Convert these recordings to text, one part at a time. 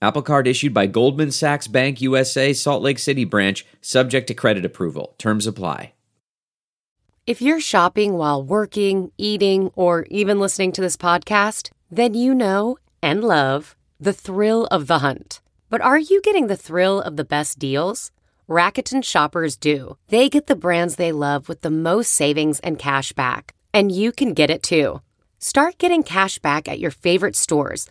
Apple Card issued by Goldman Sachs Bank USA, Salt Lake City branch, subject to credit approval. Terms apply. If you're shopping while working, eating, or even listening to this podcast, then you know and love the thrill of the hunt. But are you getting the thrill of the best deals? Rakuten shoppers do. They get the brands they love with the most savings and cash back. And you can get it too. Start getting cash back at your favorite stores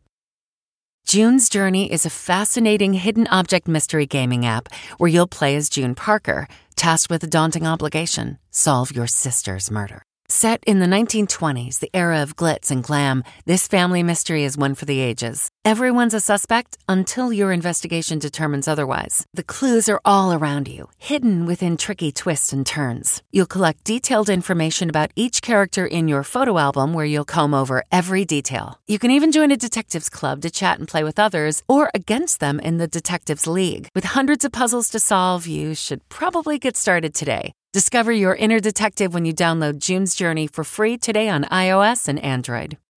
June's Journey is a fascinating hidden object mystery gaming app where you'll play as June Parker, tasked with a daunting obligation solve your sister's murder. Set in the 1920s, the era of glitz and glam, this family mystery is one for the ages. Everyone's a suspect until your investigation determines otherwise. The clues are all around you, hidden within tricky twists and turns. You'll collect detailed information about each character in your photo album where you'll comb over every detail. You can even join a detectives club to chat and play with others or against them in the Detectives League. With hundreds of puzzles to solve, you should probably get started today. Discover your inner detective when you download June's Journey for free today on iOS and Android.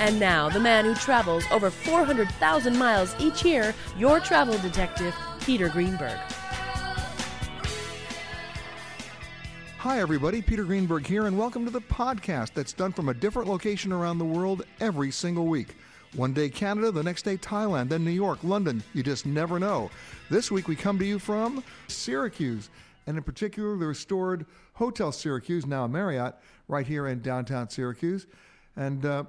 And now, the man who travels over 400,000 miles each year, your travel detective, Peter Greenberg. Hi, everybody. Peter Greenberg here, and welcome to the podcast that's done from a different location around the world every single week. One day Canada, the next day Thailand, then New York, London. You just never know. This week we come to you from Syracuse, and in particular the restored Hotel Syracuse, now Marriott, right here in downtown Syracuse. And uh,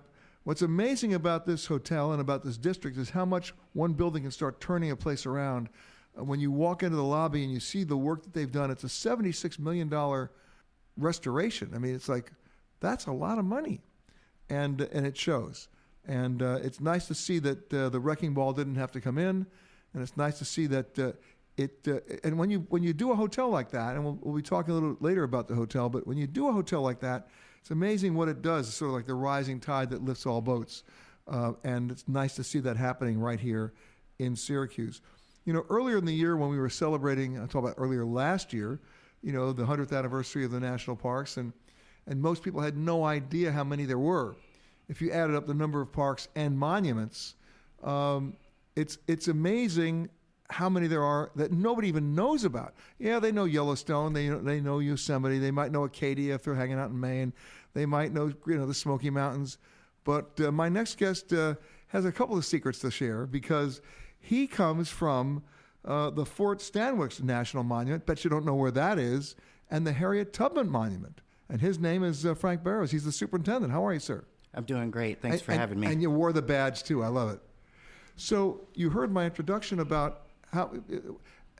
what's amazing about this hotel and about this district is how much one building can start turning a place around. Uh, when you walk into the lobby and you see the work that they've done, it's a $76 million restoration. I mean, it's like, that's a lot of money. And, and it shows. And uh, it's nice to see that uh, the wrecking ball didn't have to come in, and it's nice to see that uh, it. Uh, and when you when you do a hotel like that, and we'll, we'll be talking a little later about the hotel, but when you do a hotel like that, it's amazing what it does. It's sort of like the rising tide that lifts all boats, uh, and it's nice to see that happening right here in Syracuse. You know, earlier in the year when we were celebrating, I talked about earlier last year, you know, the 100th anniversary of the national parks, and and most people had no idea how many there were if you added up the number of parks and monuments, um, it's it's amazing how many there are that nobody even knows about. Yeah, they know Yellowstone, they they know Yosemite, they might know Acadia if they're hanging out in Maine, they might know you know the Smoky Mountains. But uh, my next guest uh, has a couple of secrets to share because he comes from uh, the Fort Stanwix National Monument. Bet you don't know where that is, and the Harriet Tubman Monument. And his name is uh, Frank Barrows. He's the superintendent. How are you, sir? I'm doing great. Thanks and, for having me. And you wore the badge too. I love it. So you heard my introduction about how,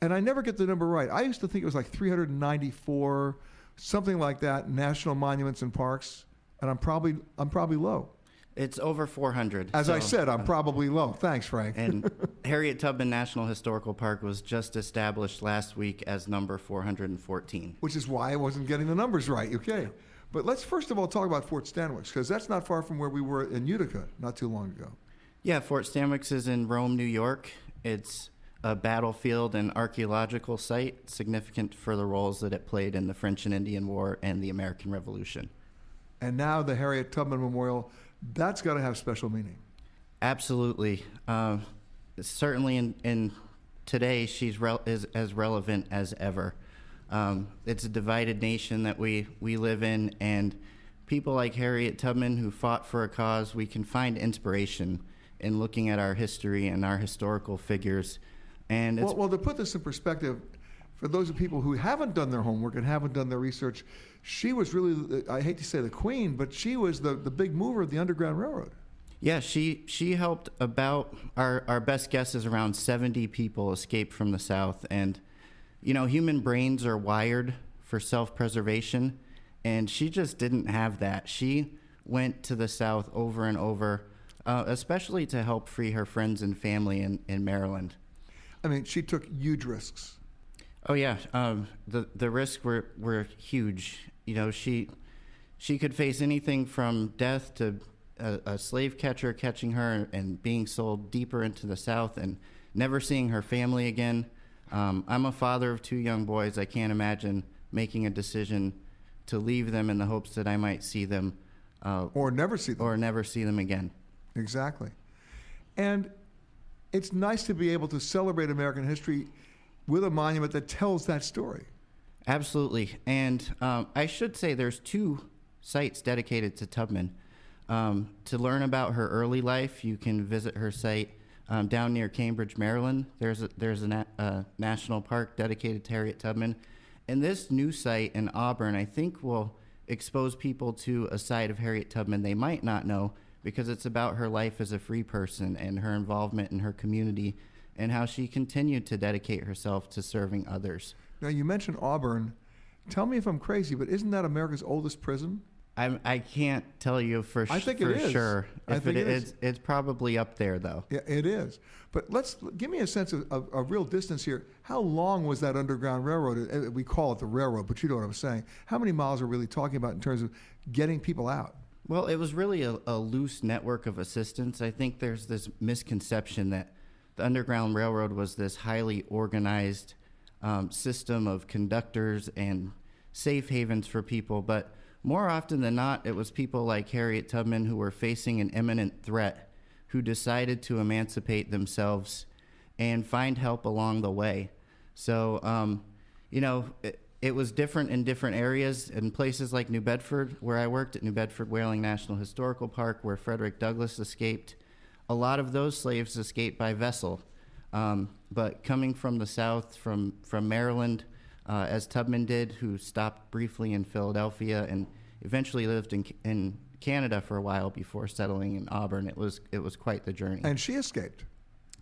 and I never get the number right. I used to think it was like 394, something like that, national monuments and parks, and I'm probably I'm probably low. It's over 400. As so, I said, I'm uh, probably low. Thanks, Frank. and Harriet Tubman National Historical Park was just established last week as number 414. Which is why I wasn't getting the numbers right. Okay. But let's first of all talk about Fort Stanwix because that's not far from where we were in Utica not too long ago. Yeah, Fort Stanwix is in Rome, New York. It's a battlefield and archaeological site significant for the roles that it played in the French and Indian War and the American Revolution. And now the Harriet Tubman Memorial, that's got to have special meaning. Absolutely. Uh, certainly in, in today, she's re- is as relevant as ever. Um, it's a divided nation that we, we live in, and people like Harriet Tubman who fought for a cause, we can find inspiration in looking at our history and our historical figures. And well, well, to put this in perspective, for those of people who haven't done their homework and haven't done their research, she was really, I hate to say the queen, but she was the, the big mover of the Underground Railroad. Yeah, she she helped about our our best guess is around 70 people escape from the south and you know, human brains are wired for self-preservation and she just didn't have that. She went to the south over and over uh, especially to help free her friends and family in, in Maryland. I mean, she took huge risks. Oh yeah, um, the the risks were, were huge. You know, she she could face anything from death to a, a, slave catcher catching her and being sold deeper into the South and never seeing her family again. Um, I'm a father of two young boys. I can't imagine making a decision to leave them in the hopes that I might see them, uh, or never see them, or never see them again. Exactly, and it's nice to be able to celebrate American history with a monument that tells that story. Absolutely, and um, I should say there's two sites dedicated to Tubman. Um, to learn about her early life, you can visit her site um, down near Cambridge, Maryland. There's a, there's a na- uh, national park dedicated to Harriet Tubman, and this new site in Auburn, I think, will expose people to a side of Harriet Tubman they might not know because it's about her life as a free person and her involvement in her community and how she continued to dedicate herself to serving others. Now, you mentioned Auburn. Tell me if I'm crazy, but isn't that America's oldest prison? I'm, I can not tell you for, I think for it is. sure. I think it, it is. It's, it's probably up there, though. Yeah, it is. But let's give me a sense of, of, of, real distance here. How long was that Underground Railroad? Uh, we call it the railroad, but you know what I'm saying. How many miles are we really talking about in terms of getting people out? Well, it was really a, a loose network of assistance. I think there's this misconception that the Underground Railroad was this highly organized um, system of conductors and safe havens for people, but more often than not, it was people like Harriet Tubman who were facing an imminent threat who decided to emancipate themselves and find help along the way. So, um, you know, it, it, was different in different areas. In places like New Bedford, where I worked at New Bedford Whaling National Historical Park, where Frederick Douglass escaped, a lot of those slaves escaped by vessel. Um, but coming from the south, from, from Maryland, uh, as Tubman did, who stopped briefly in Philadelphia and eventually lived in, in Canada for a while before settling in Auburn. It was it was quite the journey. And she escaped.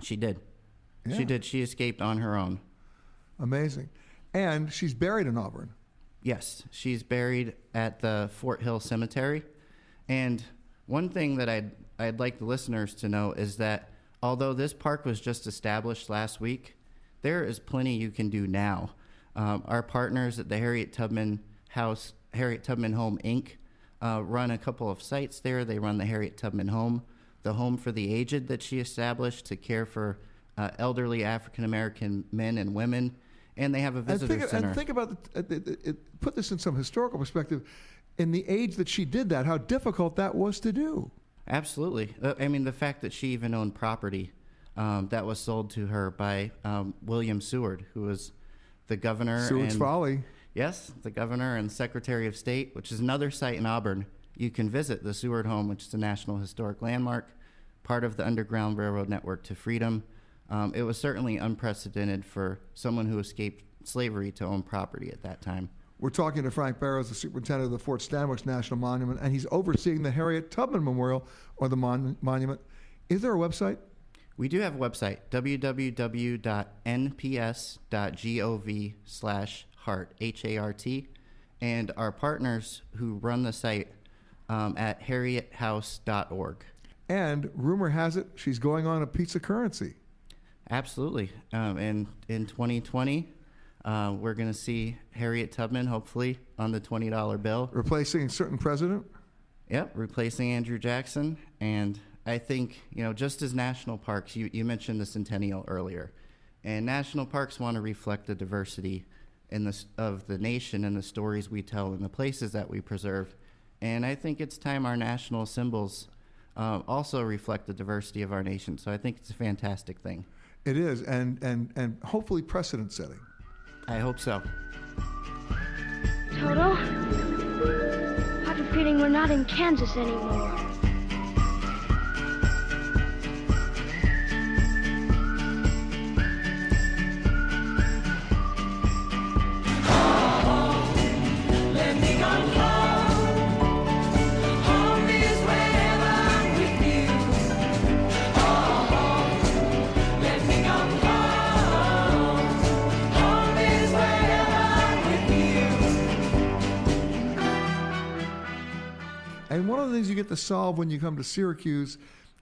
She did. Yeah. She did. She escaped on her own. Amazing. And she's buried in Auburn. Yes, she's buried at the Fort Hill Cemetery. And one thing that I'd I'd like the listeners to know is that although this park was just established last week, there is plenty you can do now. Um, our partners at the Harriet Tubman House, Harriet Tubman Home Inc., uh, run a couple of sites there. They run the Harriet Tubman Home, the home for the aged that she established to care for uh, elderly African American men and women, and they have a visitor and think, center. And think about the, it, it, put this in some historical perspective. In the age that she did that, how difficult that was to do. Absolutely. Uh, I mean, the fact that she even owned property um, that was sold to her by um, William Seward, who was the governor. Seward's and, Folly. Yes, the governor and secretary of state, which is another site in Auburn. You can visit the Seward home, which is a National Historic Landmark, part of the Underground Railroad Network to Freedom. Um, it was certainly unprecedented for someone who escaped slavery to own property at that time. We're talking to Frank Barrows, the superintendent of the Fort Stanwix National Monument, and he's overseeing the Harriet Tubman Memorial or the mon- monument. Is there a website? We do have a website, www.nps.gov slash heart, H-A-R-T, and our partners who run the site um, at harriethouse.org. And rumor has it she's going on a pizza currency. Absolutely. Um, and in 2020, uh, we're going to see Harriet Tubman, hopefully, on the $20 bill. Replacing a certain president? Yep, replacing Andrew Jackson. And I think, you know, just as national parks, you, you mentioned the Centennial earlier. And national parks want to reflect the diversity in the, of the nation and the stories we tell and the places that we preserve. And I think it's time our national symbols uh, also reflect the diversity of our nation. So I think it's a fantastic thing. It is, and, and, and hopefully precedent setting. I hope so. Toto, I have a feeling we're not in Kansas anymore. Solve when you come to Syracuse,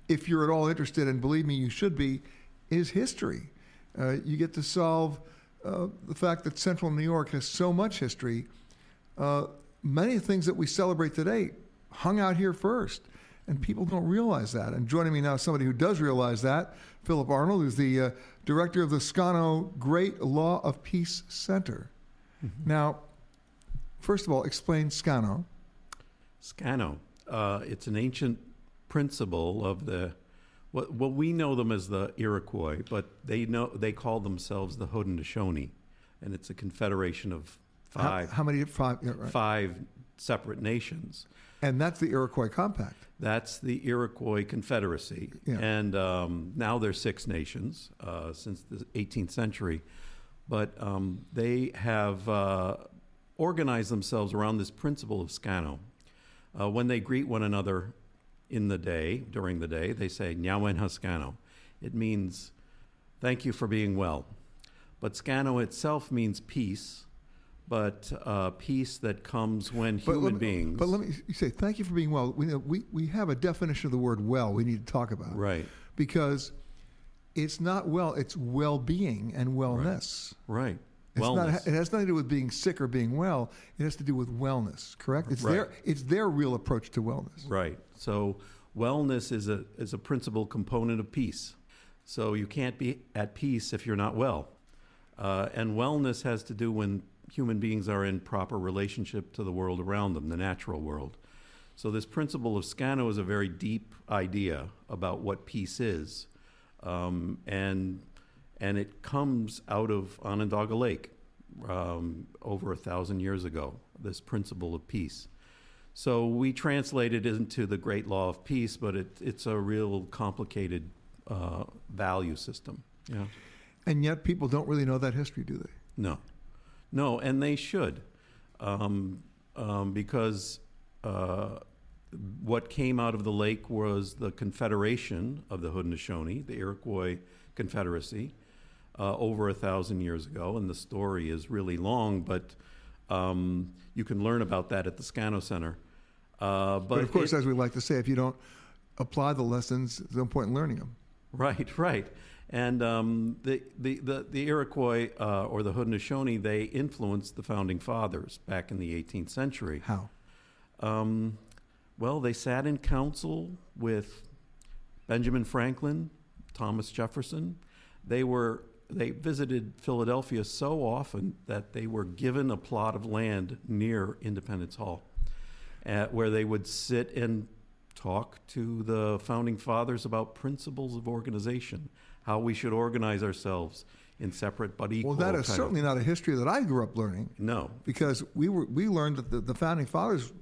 if you're at all interested, and believe me, you should be, is history. Uh, you get to solve uh, the fact that Central New York has so much history. Uh, many things that we celebrate today hung out here first, and people don't realize that. And joining me now is somebody who does realize that, Philip Arnold, who's the uh, director of the Scano Great Law of Peace Center. Now, first of all, explain Scano. Scano. Uh, it's an ancient principle of the what well we know them as the Iroquois, but they know they call themselves the Haudenosaunee, and it's a confederation of How- five How, many? Five. Yeah, right. five separate nations. And that's the Iroquois Compact. That's the Iroquois Confederacy, Yeah. and um, now there's six nations uh, since the 18th century, but um, they have uh, organized themselves around this principle of Scano. Uh, when they greet one another in the day, during the day, they say "Nyawen Haskano." It means "Thank you for being well." But Scano itself means peace, but uh, peace that comes when But human let me- beings. But let me say, thank you for being well. We, we, we have a definition of the word well we need to talk about. Right. Because it's not well, it's well being and wellness. Right. It's not, it has nothing to do with being sick or being well. It has to do with wellness, correct? It's, Right. their, it's their real approach to wellness. Right. So wellness is a is a principal component of peace. So you can't be at peace if you're not well. Uh, and wellness has to do when human beings are in proper relationship to the world around them, the natural world. So this principle of Scano is a very deep idea about what peace is, um, and and it comes out of Onondaga Lake um, over a thousand years ago. This principle of peace. So we translate it into the Great Law of Peace, but it, it's a real complicated uh, value system. Yeah. And yet people don't really know that history, do they? No, no, and they should, um, um, because uh, what came out of the lake was the Confederation of the Haudenosaunee, the Iroquois Confederacy, uh, over a thousand years ago, and the story is really long, but um, you can learn about that at the Scano Center. Uh, but, But, of course, it- as we like to say, if you don't apply the lessons, there's no point in learning them. Right, right. And um, the, the, the, the Iroquois uh, or the Haudenosaunee, they influenced the founding fathers back in the 18th century. How? Um, well, they sat in council with Benjamin Franklin, Thomas Jefferson. They were they visited Philadelphia so often that they were given a plot of land near Independence Hall, uh, where they would sit and talk to the founding fathers about principles of organization, how we should organize ourselves in separate but equal. Well, that is kind of- certainly not a history that I grew up learning. no, because we were we learned that the, the founding fathers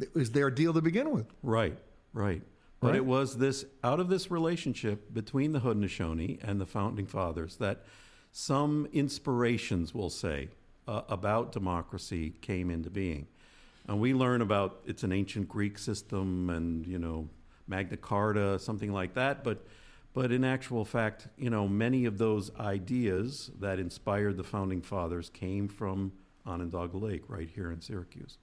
it was their deal to begin with. Right, right. But Right. it was this out of this relationship between the Haudenosaunee and the founding fathers that some inspirations, we'll say, uh, about democracy came into being. And we learn about it's an ancient Greek system and, you know, Magna Carta, something like that. But, but in actual fact, you know, many of those ideas that inspired the founding fathers came from Onondaga Lake right here in Syracuse.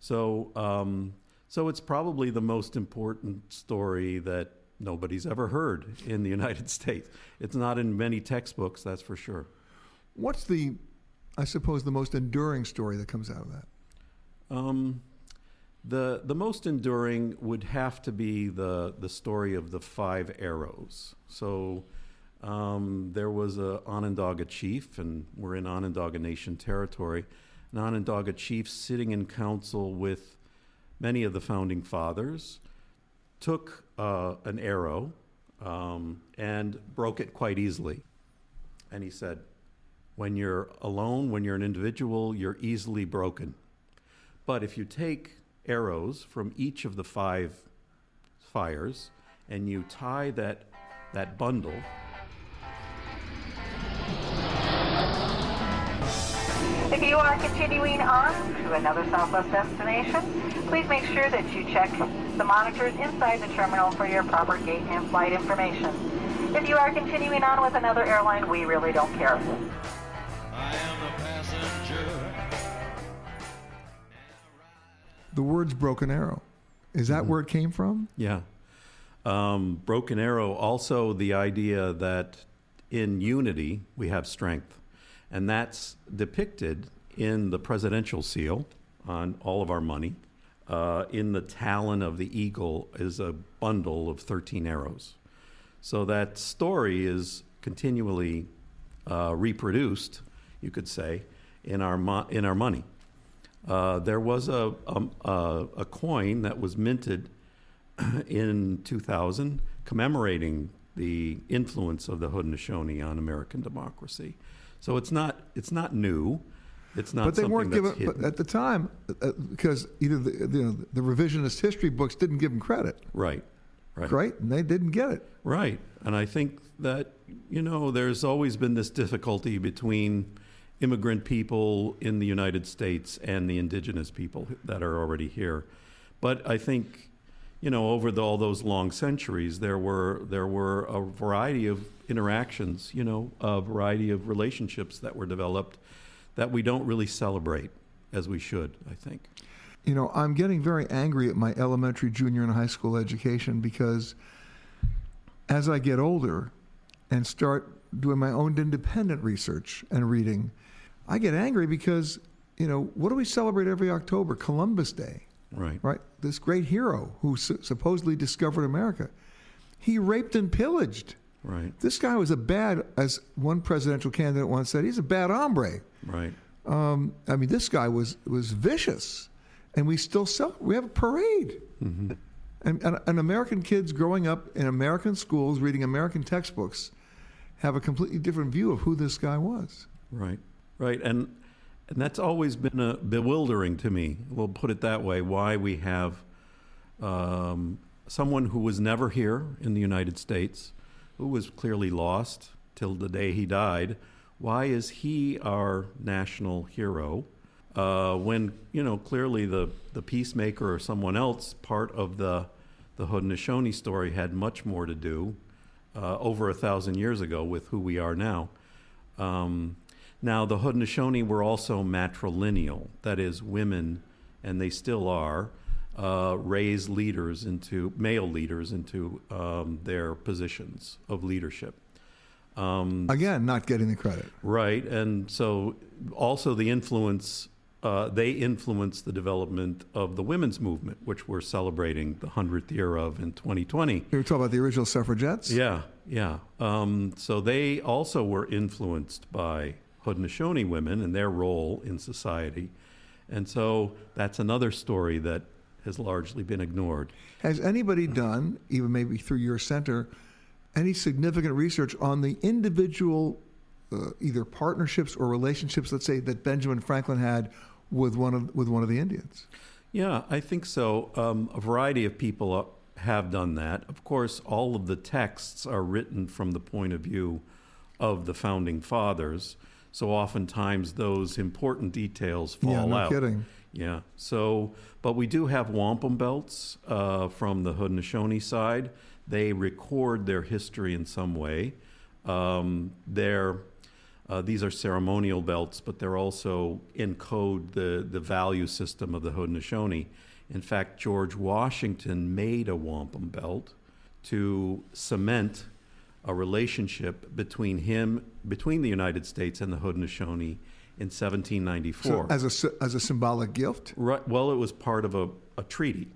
So, um, so it's probably the most important story that nobody's ever heard in the United States. It's not in many textbooks, that's for sure. What's the, I suppose, the most enduring story that comes out of that? Um, the the most enduring would have to be the the story of the five arrows. So, um, there was a Onondaga chief, and we're in Onondaga Nation territory. An Onondaga chief sitting in council with many of the founding fathers took uh, an arrow um, and broke it quite easily. And he said, When you're alone, when you're an individual, you're easily broken. But if you take arrows from each of the five fires and you tie that, that bundle If you are continuing on to another Southwest destination, please make sure that you check the monitors inside the terminal for your proper gate and flight information. If you are continuing on with another airline, we really don't care. The words broken arrow. Is that where it came from? Yeah. Um, Broken Arrow, also the idea that in unity we have strength. And that's depicted in the presidential seal on all of our money. Uh, in the talon of the eagle is a bundle of 13 arrows. So that story is continually uh, reproduced, you could say, in our, mo- in our money. Uh, there was a, um, a, a coin that was minted in 2000 commemorating the influence of the Haudenosaunee on American democracy. So it's not it's not new. It's not but they weren't given but hidden. at the time uh, because either the, you know, the revisionist history books didn't give them credit, right, right, right? And they didn't get it. right. And I think that you know there's always been this difficulty between immigrant people in the United States and the indigenous people that are already here. But I think you know over the, all those long centuries there were there were a variety of interactions, you know, a variety of relationships that were developed that we don't really celebrate as we should, I think. You know, I'm getting very angry at my elementary, junior, and high school education because as I get older and start doing my own independent research and reading, I get angry because, you know, what do we celebrate every October? Columbus Day, Right. right? This great hero who su- supposedly discovered America. He raped and pillaged. Right. This guy was a bad, as one presidential candidate once said, he's a bad hombre. Right. Um, I mean, this guy was was vicious, and we still sell. We have a parade, and, and, and American kids growing up in American schools reading American textbooks have a completely different view of who this guy was. Right, right, and and that's always been a bewildering to me. We'll put it that way. Why we have um, someone who was never here in the United States, who was clearly lost till the day he died. Why is he our national hero? Uh, when you know clearly the the peacemaker or someone else, part of the the Haudenosaunee story had much more to do uh, over a thousand years ago with who we are now. Um, now, the Haudenosaunee were also matrilineal, that is, women, and they still are, uh, raise leaders into male leaders into um, their positions of leadership. Um, Again, not getting the credit. Right, and so also the influence, uh, they influenced the development of the women's movement, which we're celebrating the 100th year of in 2020. You were talking about the original suffragettes. Yeah, yeah. Um, so they also were influenced by Haudenosaunee women and their role in society. And so that's another story that has largely been ignored. Has anybody done, even maybe through your center, any significant research on the individual, uh, either partnerships or relationships, let's say that Benjamin Franklin had with one of with one of the Indians? Yeah, I think so. Um, a variety of people uh, have done that. Of course, all of the texts are written from the point of view of the founding fathers. So oftentimes those important details fall Yeah, no out. kidding. Yeah. So, but we do have wampum belts uh, from the Haudenosaunee side. They record their history in some way. Um, they're uh, these are ceremonial belts, but they're also encode the, the value system of the Haudenosaunee. In fact, George Washington made a wampum belt to cement a relationship between him, between the United States and the Haudenosaunee in 1794. So as a as a symbolic gift. Right. Well, it was part of a, a treaty.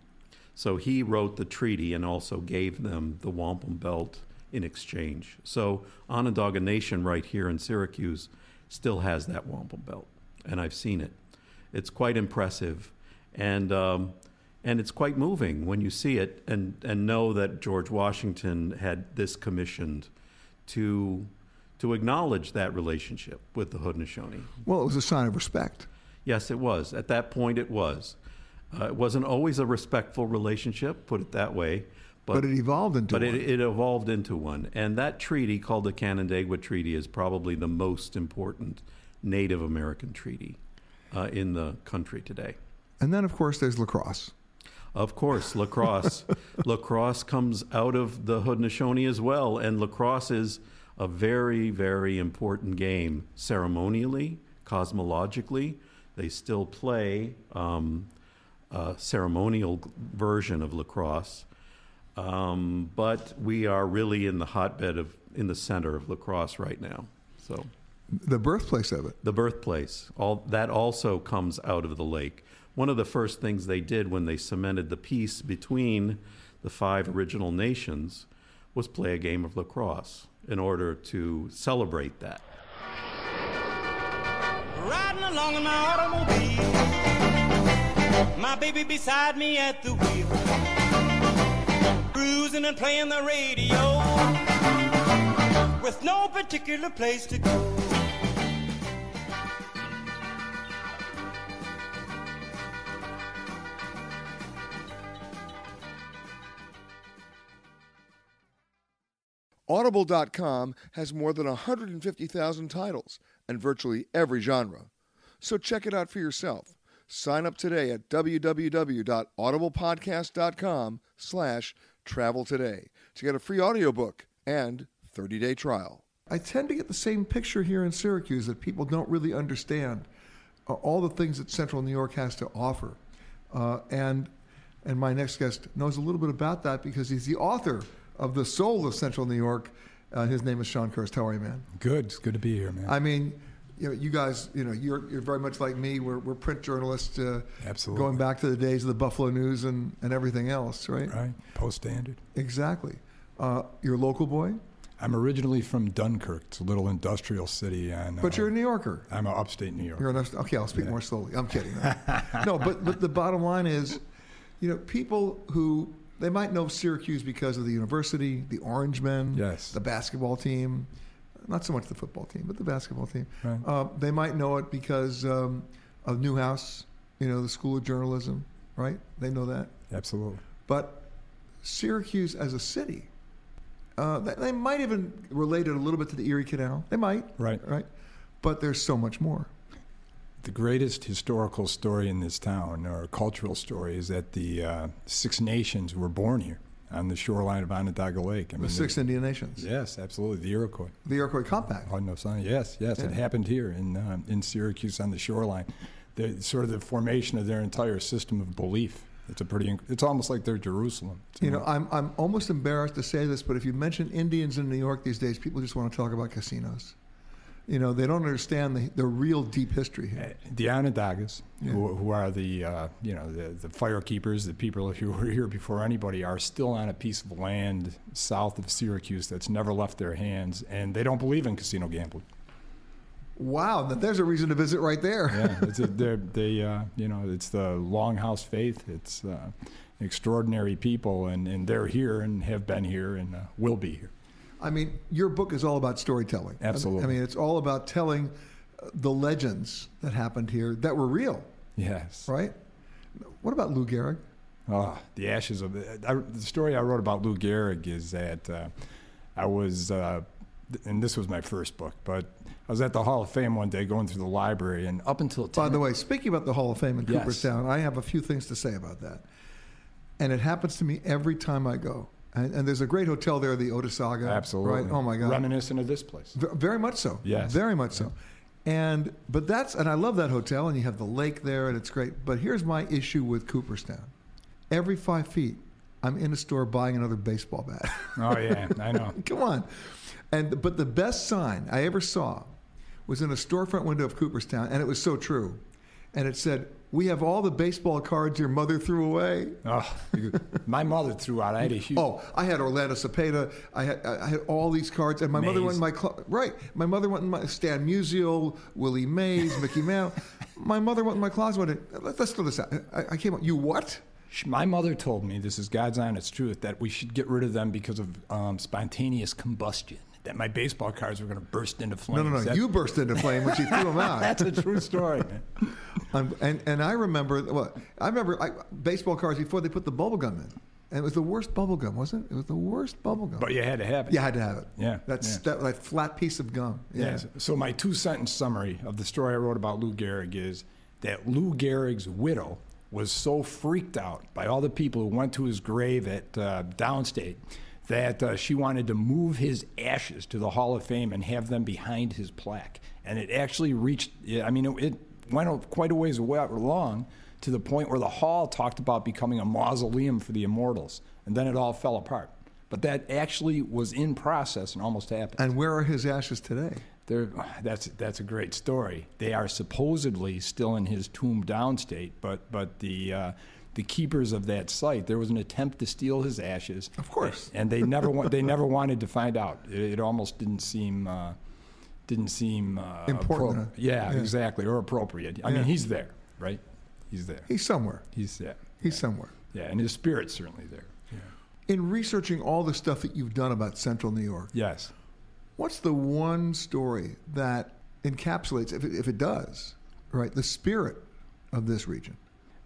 So he wrote the treaty and also gave them the wampum belt in exchange. So Onondaga Nation right here in Syracuse still has that wampum belt, and I've seen it. It's quite impressive, and um, and it's quite moving when you see it and and know that George Washington had this commissioned to to acknowledge that relationship with the Haudenosaunee. Well, it was a sign of respect. Yes, it was. At that point, it was. Uh, it wasn't always a respectful relationship, put it that way. But, it evolved into but one. it, it evolved into one. And that treaty, called the Canandaigua Treaty, is probably the most important Native American treaty uh, in the country today. and then, of course, there's lacrosse. Of course, lacrosse. lacrosse comes out of the Haudenosaunee as well, and lacrosse is a very, very important game ceremonially, cosmologically. They still play um, a ceremonial version of lacrosse, um, but we are really in the hotbed of, in the center of lacrosse right now. So The birthplace of it. the birthplace. All that also comes out of the lake. One of the first things they did when they cemented the peace between the five original nations was play a game of lacrosse in order to celebrate that. Riding along in my automobile, my baby beside me at the wheel, cruising and playing the radio, with no particular place to go. Audible.com has more than 150,000 titles and virtually every genre. So check it out for yourself. Sign up today at www.audiblepodcast.com slash travel today to get a free audiobook and 30-day trial. I tend to get the same picture here in Syracuse that people don't really understand uh, all the things that Central New York has to offer. Uh, and and my next guest knows a little bit about that because he's the author of The Soul of Central New York. Uh, his name is Sean Kirst. How are you, man? Good. It's good to be here, man. I mean, you know, you guys, you know, you're, you're very much like me. We're, we're print journalists. Uh, Absolutely. Going back to the days of the Buffalo News and, and everything else, right? right. Post standard. Exactly. Uh, you're a local boy, I'm originally from Dunkirk. It's a little industrial city, and but uh, you're a New Yorker. I'm a upstate New York. You're an upst- okay. I'll speak more slowly. I'm kidding. no, but but the bottom line is, you know, people who they might know Syracuse because of the university, the Orange Men, Yes. the basketball team, not so much the football team, but the basketball team. Right. Uh, they might know it because um, of Newhouse, you know, the School of Journalism, right? They know that. Absolutely. But Syracuse as a city, uh, they, they might even relate it a little bit to the Erie Canal. They might, Right. Right. But there's so much more. The greatest historical story in this town, or cultural story, is that the uh, Six Nations were born here on the shoreline of Onondaga Lake. I The six Indian nations. Yes, absolutely. The Iroquois. The Iroquois Compact. Haudenosaunee. Yes, yes, it happened here in uh, in Syracuse on the shoreline. The sort of the formation of their entire system of belief. It's a pretty. It's almost like they're Jerusalem. You know, I'm, I'm almost embarrassed to say this, but if you mention Indians in New York these days, people just want to talk about casinos. You know, they don't understand the, the real deep history here. the Onondagas, Yeah. who, who are the uh, you know the, the firekeepers, the people who were here before anybody, are still on a piece of land south of Syracuse that's never left their hands, and they don't believe in casino gambling. Wow, there's a reason to visit right there. Yeah, it's a, they're, they uh, you know it's the Longhouse faith. It's uh, extraordinary people, and, and they're here and have been here and uh, will be here. I mean, your book is all about storytelling. Absolutely. I mean, it's all about telling uh, the legends that happened here that were real, Yes. right? What about Lou Gehrig? Oh, the ashes of the, I, the story I wrote about Lou Gehrig is that uh, I was, uh, and this was my first book, but I was at the Hall of Fame one day going through the library, and up until 10, By the way, speaking about the Hall of Fame in Yes. Cooperstown, I have a few things to say about that. And it happens to me every time I go. And, and there's a great hotel there, the Otesaga. absolutely, Right? Oh my God. reminiscent of this place. V- very much so. Yes. Very much so. And but that's and I love that hotel, and you have the lake there, and it's great. But here's my issue with Cooperstown. Every five feet, I'm in a store buying another baseball bat. Oh yeah, I know. Come on. And but the best sign I ever saw was in a storefront window of Cooperstown, and it was so true. And it said, We have all the baseball cards your mother threw away. Oh, my mother threw out. I had a huge. Oh, I had Orlando Cepeda. I had I had all these cards, and my mother went in my clo- right. My mother went in my Stan Musial, Willie Mays, Mickey Mouse. my mother went in my closet. Went, Let, us throw this out. I, I came out. You what? My mother told me, this is God's honest truth, that we should get rid of them because of um, spontaneous combustion. That my baseball cards were going to burst into flame. No, no, no. That- You burst into flame when she threw them out. That's a true story, man. Um, and and I remember well, I remember I, baseball cards before they put the bubble gum in, and it was the worst bubble gum, wasn't it? It was the worst bubble gum. But you had to have it. You had to have it. Yeah, That's yeah. That, that flat piece of gum. Yeah. Yes. So my two sentence summary of the story I wrote about Lou Gehrig is that Lou Gehrig's widow was so freaked out by all the people who went to his grave at uh, Downstate that uh, she wanted to move his ashes to the Hall of Fame and have them behind his plaque. And it actually reached, I mean, it, it went quite a ways away, along to the point where the hall talked about becoming a mausoleum for the immortals. And then it all fell apart. But that actually was in process and almost happened. And where are his ashes today? They're, that's that's a great story. They are supposedly still in his tomb downstate, but but the uh, the keepers of that site, there was an attempt to steal his ashes. Of course. and they never wa- they never wanted to find out. It, it almost didn't seem uh, didn't seem uh, Important, appro- yeah, Yeah. exactly, or appropriate. I Yeah. mean, he's there, right? He's there. He's somewhere. He's there. He's somewhere. Yeah, and his spirit's certainly there. In researching all the stuff that you've done about Central New York, Yes. what's the one story that encapsulates, if it, if it does, right, the spirit of this region?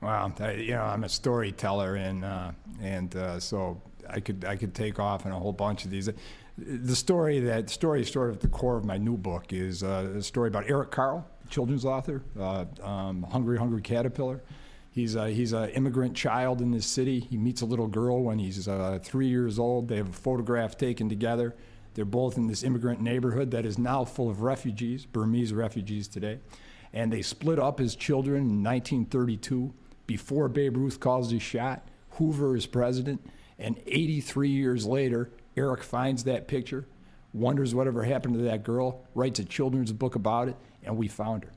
Well, I, you know, I'm a storyteller, and uh, and uh, so I could I could take off on a whole bunch of these. The story that story is sort of at the core of my new book is uh, a story about Eric Carle, children's author, uh, um, Hungry Hungry Caterpillar. He's a, he's an immigrant child in this city. He meets a little girl when he's uh, three years old. They have a photograph taken together. They're both in this immigrant neighborhood that is now full of refugees, Burmese refugees today. And they split up as children in 1932 before Babe Ruth calls his shot. Hoover is president. And 83 years later, Eric finds that picture, wonders whatever happened to that girl, writes a children's book about it, and we found her.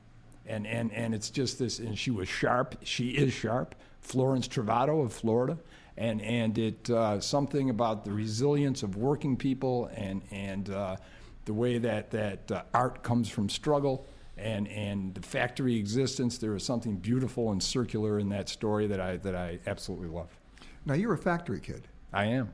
And, and, and it's just this, and she was sharp. She is sharp. Florence Travato of Florida. And, and it uh, something about the resilience of working people and, and uh, the way that, that uh, art comes from struggle and, and the factory existence. There is something beautiful and circular in that story that I, that I absolutely love. Now, you're a factory kid. I am.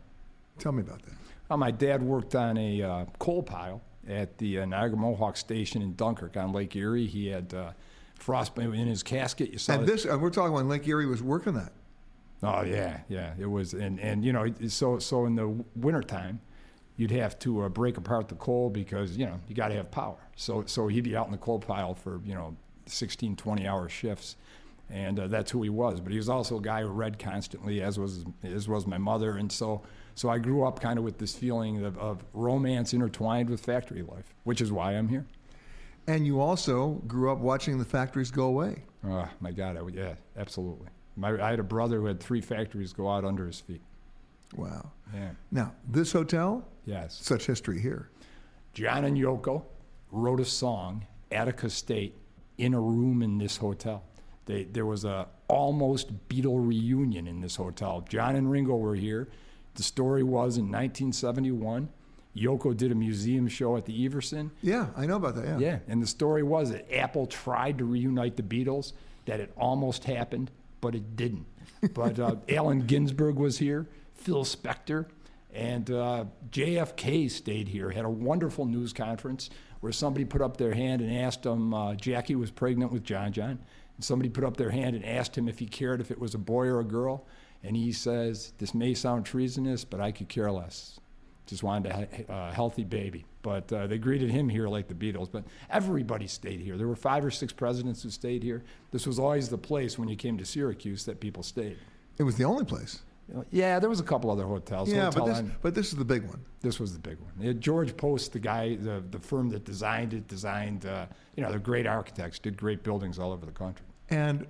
Tell me about that. My dad worked on a uh, coal pile at the uh, Niagara Mohawk Station in Dunkirk on Lake Erie. He had uh, frostbite in his casket. You saw And this, and we're talking when Lake Erie was working that. Oh yeah, yeah. It was, and and you know, so so in the wintertime, you'd have to uh, break apart the coal because you know you got to have power. So so he'd be out in the coal pile for you know 16, 20 hour shifts, and uh, that's who he was. But he was also a guy who read constantly, as was as was my mother, and so so I grew up kind of with this feeling of, of romance intertwined with factory life, which is why I'm here. And you also grew up watching the factories go away. Oh my God, I, yeah, absolutely. My, I had a brother who had three factories go out under his feet. Wow. Yeah. Now, this hotel, Yes. such history here. John and Yoko wrote a song, Attica State, in a room in this hotel. They, there was a almost Beatle reunion in this hotel. John and Ringo were here. The story was in 1971, Yoko did a museum show at the Everson. Yeah, I know about that. Yeah. Yeah, and the story was that Apple tried to reunite the Beatles, that it almost happened, but it didn't. But uh, Allen Ginsberg was here, Phil Spector, and uh, JFK stayed here, had a wonderful news conference where somebody put up their hand and asked him, uh, Jackie was pregnant with John John, and somebody put up their hand and asked him if he cared if it was a boy or a girl, and he says, This may sound treasonous, but I could care less just wanted a he- uh, healthy baby. But uh, they greeted him here like the Beatles. But everybody stayed here. There were five or six presidents who stayed here. This was always the place when you came to Syracuse that people stayed. It was the only place. Yeah, there was a couple other hotels. yeah, Hotel but this, on- but this is the big one. this was the big one. Uh, George Post, the guy, the, the firm that designed it, designed, uh, you know, they're great architects, did great buildings all over the country. And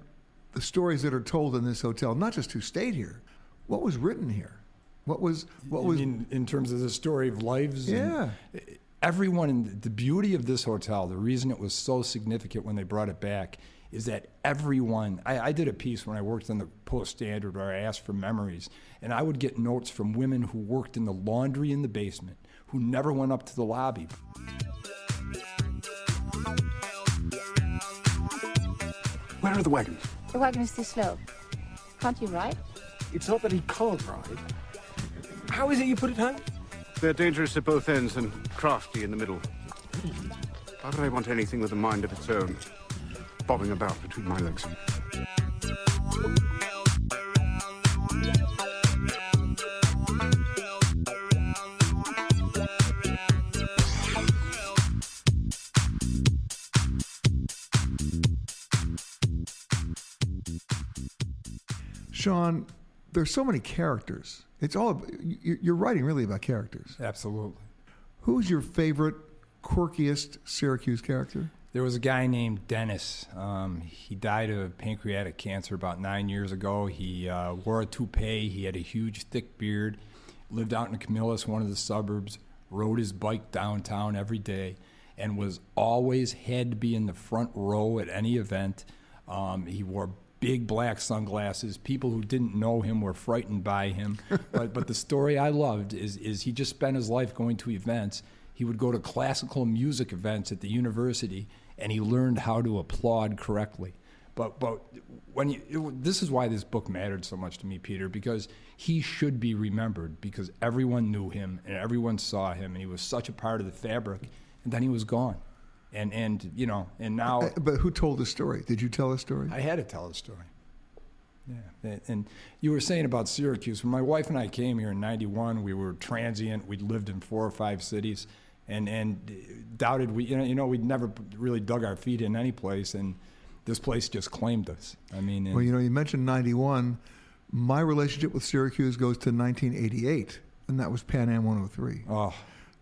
the stories that are told in this hotel, not just who stayed here, what was written here, what was what was in, in terms of the story of lives. and- Yeah. everyone in the beauty of this hotel, the reason it was so significant when they brought it back, is that everyone, I, I did a piece when I worked in the Post Standard where I asked for memories, and I would get notes from women who worked in the laundry in the basement, who never went up to the lobby. Where are the wagons? The wagon is too slow. Can't you ride? It's not that he can't ride. How is it you put it home? They're dangerous at both ends and crafty in the middle. Why would I want anything with a mind of its own, bobbing about between my legs? Sean, there's so many characters. It's all you- you're writing really about characters. Absolutely. Who's your favorite, quirkiest Syracuse character? There was a guy named Dennis. Um, he died of pancreatic cancer about nine years ago. He uh, wore a toupee. He had a huge, thick beard. Lived out in Camillus, one of the suburbs. Rode his bike downtown every day, and was always had to be in the front row at any event. Um, he wore big black sunglasses. People who didn't know him were frightened by him. but but the story I loved is is he just spent his life going to events. He would go to classical music events at the university, and he learned how to applaud correctly. But but when you, it, this is why this book mattered so much to me, Peter, because he should be remembered because everyone knew him and everyone saw him, and he was such a part of the fabric. And then he was gone, and and you know, and now. But who told the story? Did you tell the story? I had to tell the story. Yeah, and- and you were saying about Syracuse. When my wife and I came here in '91, we were transient. We'd lived in four or five cities, and and doubted we, you know, you know, we'd never really dug our feet in any place, and this place just claimed us. I mean, Well, you know, you mentioned 91. My relationship with Syracuse goes to 1988, and that was Pan Am 103. Oh.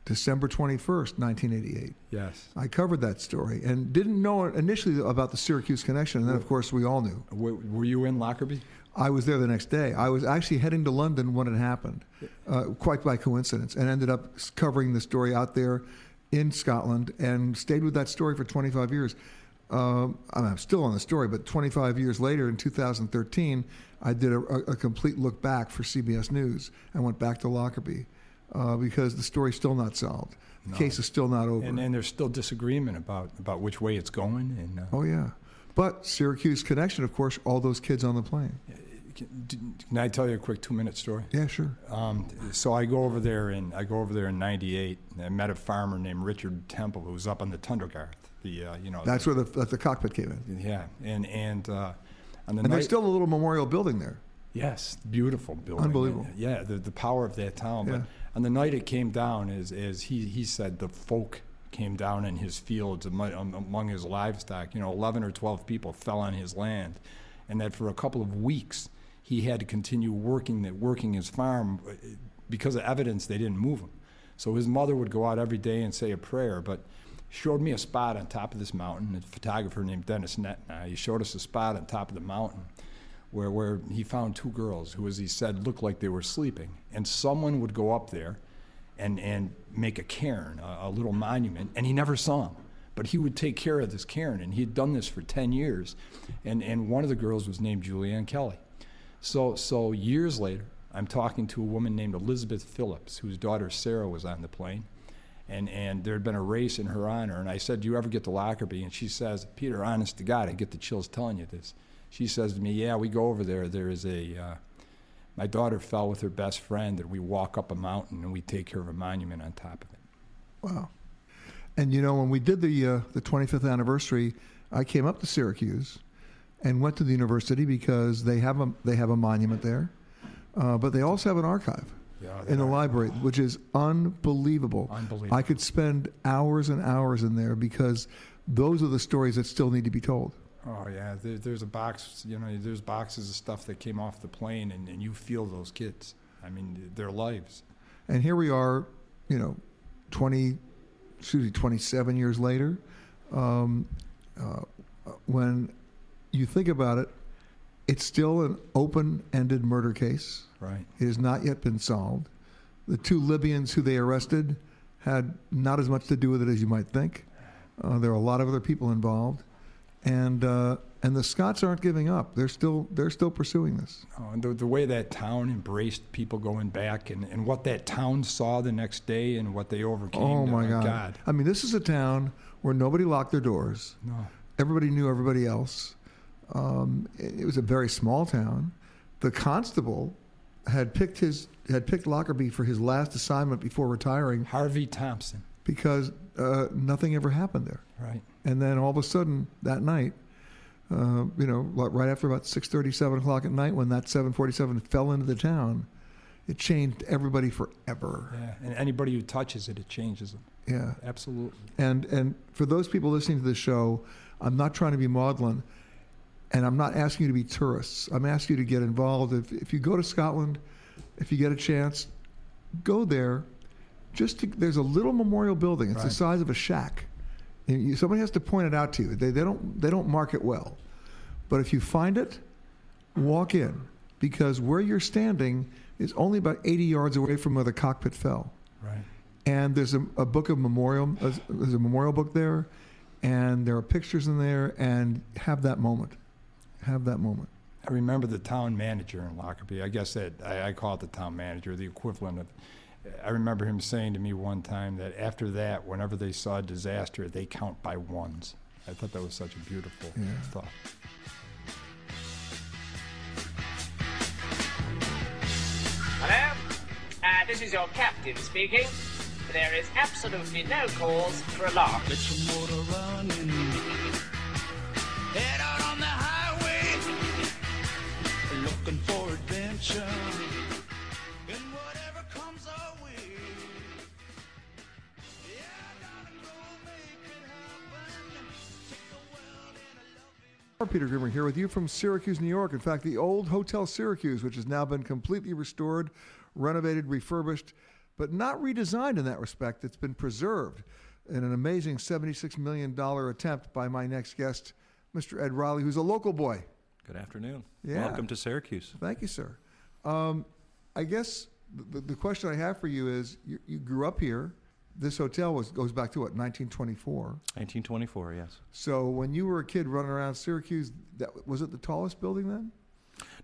December 21st, 1988. yes. I covered that story and didn't know initially about the Syracuse connection, and then, of course, we all knew. Were, were you in Lockerbie? I was there the next day. I was actually heading to London when it happened, uh, quite by coincidence, and ended up covering the story out there in Scotland and stayed with that story for 25 years. Um, I'm still on the story, but 25 years later, in 2013, I did a, a, a complete look back for CBS News and went back to Lockerbie uh, because the story's still not solved. The No. case is still not over. And, and there's still disagreement about, about which way it's going. And uh, oh, yeah. But Syracuse connection, of course, all those kids on the plane. can, can I tell you a quick two minute story? Yeah, sure. Um, so I go over there and I go over there in '98. and I met a farmer named Richard Temple who was up on the Tundergarth. The uh, you know That's the, where the, the cockpit came in. yeah and and uh, on the And night, there's still a little memorial building there. Yes, beautiful building. Unbelievable. Yeah, the, the power of that town. Yeah. But on the night it came down, as, as he, he said, the folk came down in his fields um, among his livestock. You know, 11 or 12 people fell on his land. And that for a couple of weeks, he had to continue working, that working his farm uh, because of evidence they didn't move him. So his mother would go out every day and say a prayer, but showed me a spot on top of this mountain. A photographer named Dennis Netna. He showed us a spot on top of the mountain where, where he found two girls who, as he said, looked like they were sleeping. And someone would go up there and, and make a cairn, a, a little monument, and he never saw them. But he would take care of this cairn, and he had done this for 10 years. And, and one of the girls was named Julianne Kelly. So, so years later, I'm talking to a woman named Elizabeth Phillips, whose daughter Sarah was on the plane. And, and there had been a race in her honor. And I said, Do you ever get to Lockerbie? And she says, Peter, honest to God, I get the chills telling you this. She says to me, Yeah, we go over there. There is a, uh, my daughter fell with her best friend, and we walk up a mountain and we take care of a monument on top of it. Wow. And you know, when we did the uh, the 25th anniversary, I came up to Syracuse and went to the university because they have a they have a monument there, uh, but they also have an archive Yeah, in the library, which is unbelievable. Unbelievable. I could spend hours and hours in there because those are the stories that still need to be told. Oh yeah, there, there's a box. You know, there's boxes of stuff that came off the plane, and, and you feel those kids. I mean, their lives. And here we are, you know, 20, excuse me, 27 years later. Um, uh, when you think about it, it's still an open ended murder case. Right. It has not yet been solved. The two Libyans who they arrested had not as much to do with it as you might think. Uh, there are a lot of other people involved. And, uh, And the Scots aren't giving up. They're still they're still pursuing this. Oh, and the, the way that town embraced people going back and, and what that town saw the next day and what they overcame. Oh my God. God. I mean, this is a town where nobody locked their doors. No. Everybody knew everybody else. Um, it, it was a very small town. The constable had picked his had picked Lockerbie for his last assignment before retiring Harvey Thompson. Because uh, nothing ever happened there. Right. And then all of a sudden that night, uh, you know, right after about six thirty, seven o'clock at night, when that seven forty-seven fell into the town, it changed everybody forever. Yeah. And anybody who touches it, it changes them. Yeah. Absolutely. And and for those people listening to the show, I'm not trying to be maudlin, and I'm not asking you to be tourists. I'm asking you to get involved. If if you go to Scotland, if you get a chance, go there. Just to, there's a little memorial building. It's the size of a shack. And you, somebody has to point it out to you. They they don't they don't mark it well, but if you find it, walk in because where you're standing is only about 80 yards away from where the cockpit fell Right. and there's a, a book of memorial uh, there's a memorial book there and there are pictures in there and have that moment have that moment I remember the town manager in Lockerbie. I guess that I, I call it the town manager, the equivalent of. I remember him saying to me one time that after that, whenever they saw a disaster, they count by ones. I thought that was such a beautiful Yeah. thought. Hello? Uh, this is your captain speaking. There is absolutely no cause for alarm. Peter Greenberg here with you from Syracuse, New York. In fact, the old Hotel Syracuse, which has now been completely restored, renovated, refurbished, but not redesigned in that respect. It's been preserved in an amazing $76 million attempt by my next guest, Mr. Ed Riley, who's a local boy. Good afternoon. Yeah. Welcome to Syracuse. Thank you, sir. Um, I guess the, the question I have for you is you, you grew up here. This hotel was goes back to what 1924. 1924, yes. So when you were a kid running around Syracuse, that was it the tallest building then?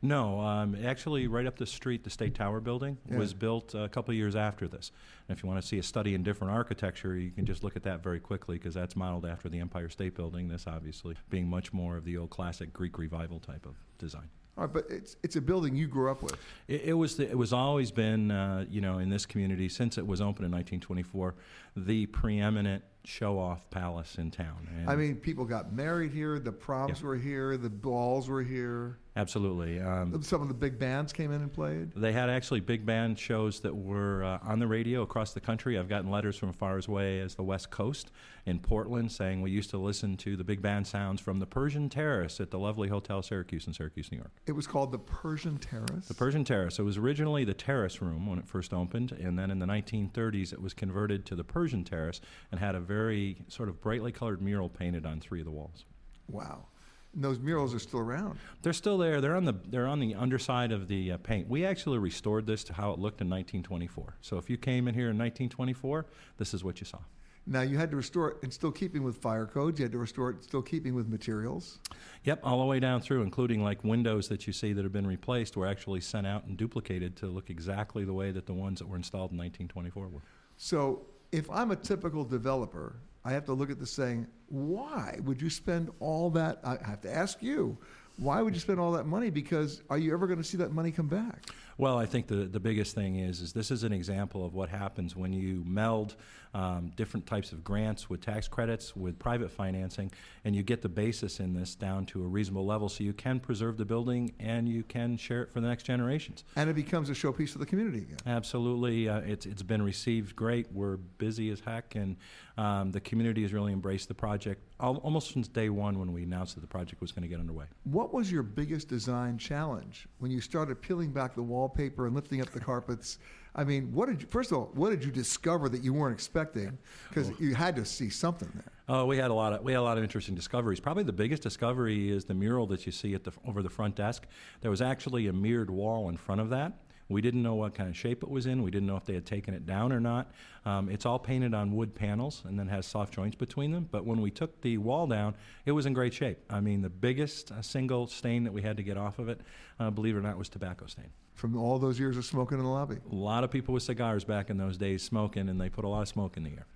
No, um, actually, right up the street, the State Tower building Yeah. was built a couple of years after this. And if you want to see a study in different architecture, you can just look at that very quickly because that's modeled after the Empire State Building. This obviously being much more of the old classic Greek revival type of design. Right, but it's it's a building you grew up with. It, it was the, it was always been uh, you know in this community since it was opened in 1924 the preeminent show off palace in town. And I mean, people got married here. The proms Yeah. were here. The balls were here. Absolutely. Um, Some of the big bands came in and played. They had actually big band shows that were uh, on the radio across the country. I've gotten letters from far as away as the West Coast in Portland saying we used to listen to the big band sounds from the Persian Terrace at the lovely Hotel Syracuse in Syracuse, New York. It was called the Persian Terrace. The Persian Terrace. It was originally the Terrace Room when it first opened, and then in the 1930s it was converted to the Persian Terrace and had a very sort of brightly colored mural painted on three of the walls. Wow. And those murals are still around. They're still there. They're on the they're on the underside of the uh, paint. We actually restored this to how it looked in 1924. So if you came in here in 1924, this is what you saw. Now you had to restore it in still keeping with fire codes. You had to restore it still keeping with materials. Yep, all the way down through, including like windows that you see that have been replaced, were actually sent out and duplicated to look exactly the way that the ones that were installed in 1924 were. So if I'm a typical developer, I have to look at this saying, why would you spend all that? I have to ask you, why would you spend all that money? Because are you ever going to see that money come back? Well, I think the, the biggest thing is is this is an example of what happens when you meld um, different types of grants with tax credits with private financing, and you get the basis in this down to a reasonable level, so you can preserve the building and you can share it for the next generations. And it becomes a showpiece for the community again. Absolutely, uh, it's it's been received great. We're busy as heck, and um, the community has really embraced the project almost since day one when we announced that the project was going to get underway. What was your biggest design challenge when you started peeling back the wallpaper and lifting up the carpets? I mean, what did you, first of all, what did you discover that you weren't expecting? Because you had to see something there. Oh, we had a lot of we had a lot of interesting discoveries. Probably the biggest discovery is the mural that you see at the over the front desk. There was actually a mirrored wall in front of that We didn't know what kind of shape it was in. We didn't know if they had taken it down or not. Um, it's all painted on wood panels and then has soft joints between them. But when we took the wall down, it was in great shape. I mean, the biggest uh, single stain that we had to get off of it, uh, believe it or not, was tobacco stain. From all those years of smoking in the lobby. A lot of people with cigars back in those days smoking, and they put a lot of smoke in the air.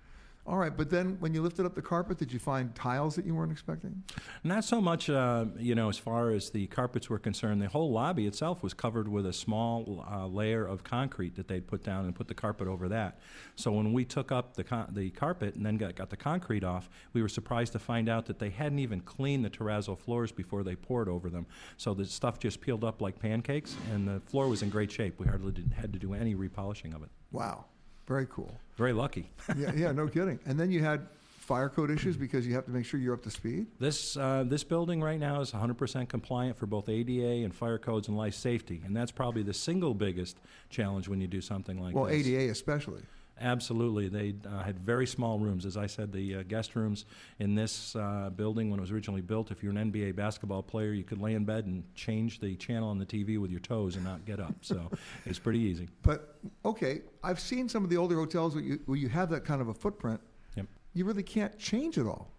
All right, but then when you lifted up the carpet, did you find tiles that you weren't expecting? Not so much, uh, you know, as far as the carpets were concerned. The whole lobby itself was covered with a small uh, layer of concrete that they'd put down and put the carpet over that. So when we took up the con- the carpet and then got, got the concrete off, we were surprised to find out that they hadn't even cleaned the terrazzo floors before they poured over them. So the stuff just peeled up like pancakes, and the floor was in great shape. We hardly did, had to do any repolishing of it. Wow, very cool. Very lucky. yeah, yeah, no kidding. And then you had fire code issues because you have to make sure you're up to speed. This uh, this building right now is 100% compliant for both ADA and fire codes and life safety, and that's probably the single biggest challenge when you do something like well, this. Well, ADA especially. Absolutely. They uh, had very small rooms. As I said, the uh, guest rooms in this uh, building, when it was originally built, if you're an NBA basketball player, you could lay in bed and change the channel on the TV with your toes and not get up. So it's pretty easy. But okay, I've seen some of the older hotels where you, where you have that kind of a footprint. Yep. You really can't change it all.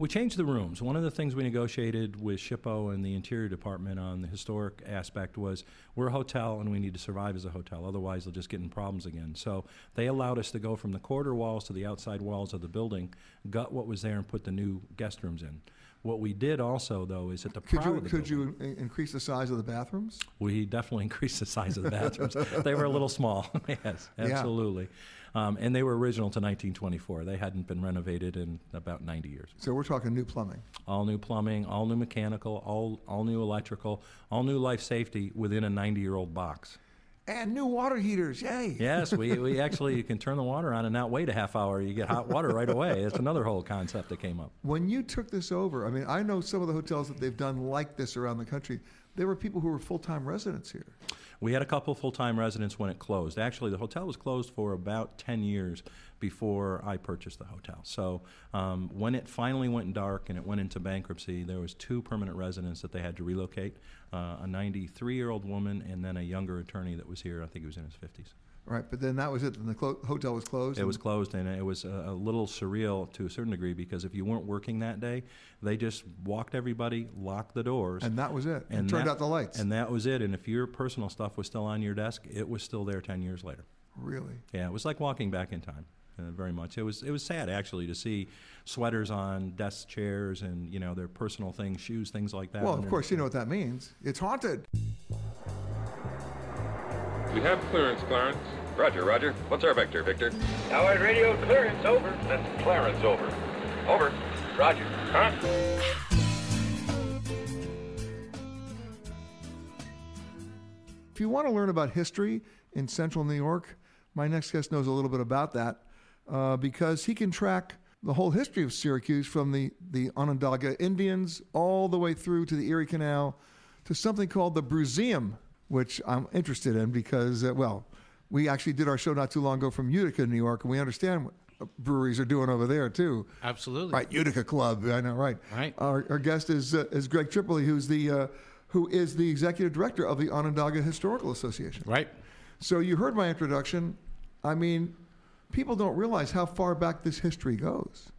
We changed the rooms. One of the things we negotiated with SHPO and the Interior Department on the historic aspect was we're a hotel and we need to survive as a hotel. Otherwise, they'll just get in problems again. So they allowed us to go from the corridor walls to the outside walls of the building, gut what was there, and put the new guest rooms in. What we did also, though, is at the Could you the could building, you in- increase the size of the bathrooms? we definitely increased the size of the bathrooms. they were a little small. yes, Yeah. Um, and they were original to 1924. They hadn't been renovated in about 90 years. So we're talking new plumbing. All new plumbing, all new mechanical, all, all new electrical, all new life safety within a 90 year old box. And new water heaters, yay! Yes, we, we actually you can turn the water on and not wait a half hour. You get hot water right away. It's another whole concept that came up. When you took this over, I mean, I know some of the hotels that they've done like this around the country. There were people who were full-time residents here. We had a couple full time residents when it closed. Actually, the hotel was closed for about 10 years before I purchased the hotel. So um, when it finally went dark and it went into bankruptcy, there was two permanent residents that they had to relocate uh, a 93 year old woman and then a younger attorney that was here. I think he was in his 50s. Right, but then that was it. And the clo- hotel was closed. It and- was closed, and it was a, a little surreal to a certain degree because if you weren't working that day, they just walked everybody, locked the doors, And that was it. And turned that- out the lights. And that was it. And if your personal stuff was still on your desk, it was still there ten years later. Really? Yeah, it was like walking back in time. Uh, very much. It was it was sad actually to see sweaters on desk chairs and you know their personal things, shoes, things like that. Well, of course, you know what that means. It's haunted. We have clearance, Clarence. Roger, Roger. What's our vector, Victor? Howard radio clearance over. That's Clarence over. Over. Roger. Huh? If you want to learn about history in central New York, my next guest knows a little bit about that uh, because he can track the whole history of Syracuse from the, the Onondaga Indians all the way through to the Erie Canal to something called the Brewseum, which I'm interested in because, uh, well, we actually did our show not too long ago from Utica, New York, and we understand what breweries are doing over there too. Absolutely. Right, Utica Club. I know, right. Right. Our, our guest is uh, is Gregg Tripoli, who's the uh, who is the executive director of the Onondaga Historical Association. Right. So you heard my introduction. I mean, people don't realize how far back this history goes.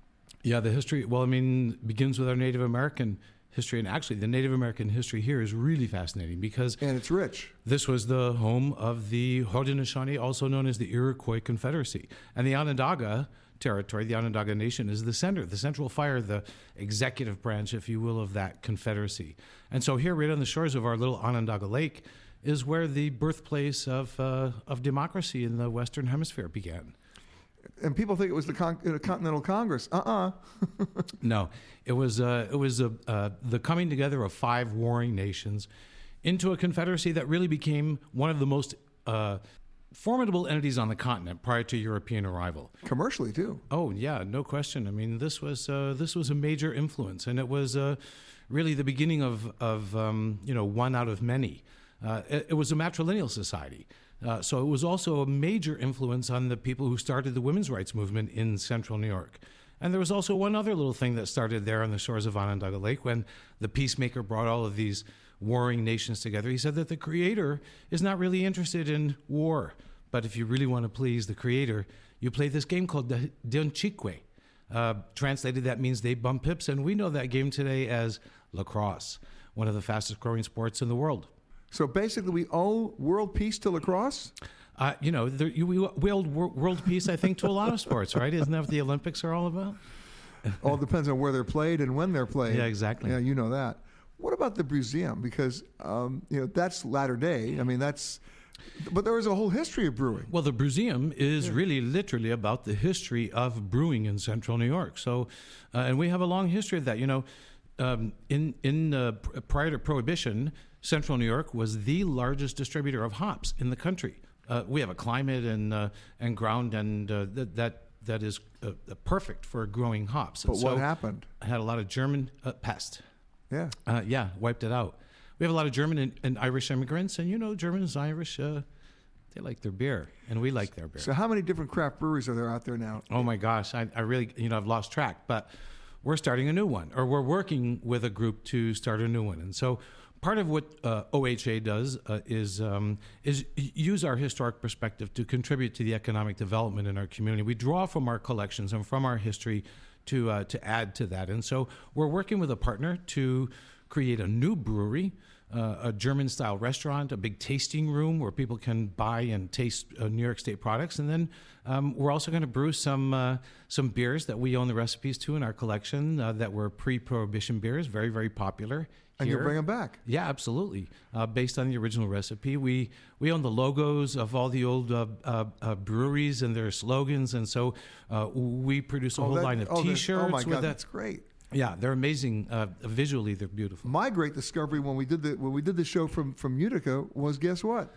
Yeah, the history, well, I mean, begins with our Native American history. And actually, the Native American history here is really fascinating because. And it's rich. This was the home of the Haudenosaunee, also known as the Iroquois Confederacy. And the Onondaga territory, the Onondaga Nation, is the center, the central fire, the executive branch, if you will, of that confederacy. And so here, right on the shores of our little Onondaga Lake, is where the birthplace of, uh, of democracy in the Western Hemisphere began. And people think it was the Con- uh, Continental Congress. Uh-uh. No, it was uh, it was a, uh, the coming together of five warring nations into a confederacy that really became one of the most uh, formidable entities on the continent prior to European arrival. Commercially too. Oh yeah, no question. I mean, this was uh, this was a major influence, and it was uh, really the beginning of of um, you know one out of many. Uh, it, it was a matrilineal society. Uh, so it was also a major influence on the people who started the women's rights movement in central New York. And there was also one other little thing that started there on the shores of Onondaga Lake when the peacemaker brought all of these warring nations together. He said that the creator is not really interested in war, but if you really want to please the creator, you play this game called the Donchique. Uh, translated, that means they bump hips, and we know that game today as lacrosse, one of the fastest growing sports in the world. So basically, we owe world peace to lacrosse. Uh, you know, you, we wor- world peace, I think, to a lot of sports, right? Isn't that what the Olympics are all about? All depends on where they're played and when they're played. Yeah, exactly. Yeah, you know that. What about the museum? Because um, you know that's latter day. I mean, that's. But there is a whole history of brewing. Well, the Brewseum is really literally about the history of brewing in central New York. So, uh, and we have a long history of that. You know, um, in in uh, prior to Prohibition, central New York was the largest distributor of hops in the country. Uh, we have a climate and uh, and ground and uh, that that that is uh, perfect for growing hops. But And what so happened? Had a lot of German uh, pest. Yeah. Uh, yeah, wiped it out. We have a lot of German and, and Irish immigrants, and you know, Germans, Irish, uh, they like their beer, and we like their beer. So how many different craft breweries are there out there now? Oh my gosh, I, I really, you know, I've lost track, but we're starting a new one, or we're working with a group to start a new one. And so part of what uh, OHA does uh, is um, is use our historic perspective to contribute to the economic development in our community. We draw from our collections and from our history to uh, to add to that. And so we're working with a partner to create a new brewery. Uh, a German style restaurant, a big tasting room where people can buy and taste uh, New York State products, and then um, we're also going to brew some uh, some beers that we own the recipes to in our collection that were pre-prohibition beers, very very popular. And here. bring 'em back? Yeah, absolutely. Uh, based on the original recipe, we we own the logos of all the old uh, uh, uh, breweries and their slogans, and so uh, we produce a Oh, whole that- line of oh, that- T-shirts. oh my God, that. that's great. Yeah, they're amazing. Uh, visually, they're beautiful. My great discovery when we did the when we did the show from from Utica was guess what?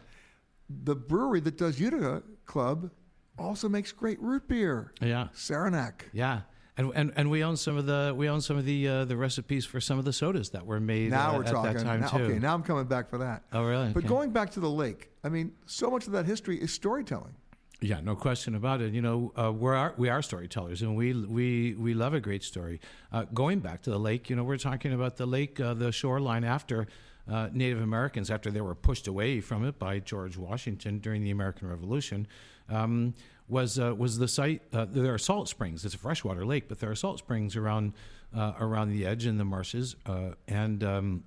The brewery that does Utica Club also makes great root beer. Yeah, Saranac. Yeah. And, and, and we own some of the we own some of the uh, the recipes for some of the sodas that were made Now uh, we're at talking. that time Now- too. Okay, now I'm coming back for that. Oh, really? But Okay. going back to the lake, I mean, so much of that history is storytelling. Yeah, no question about it. You know, uh, we're our, we are storytellers, and we we we love a great story. Uh, going back to the lake, you know, we're talking about the lake, uh, the shoreline after uh, Native Americans, after they were pushed away from it by George Washington during the American Revolution, um, was uh, was the site. Uh, there are salt springs. It's a freshwater lake, but there are salt springs around uh, around the edge in the marshes, uh, and um,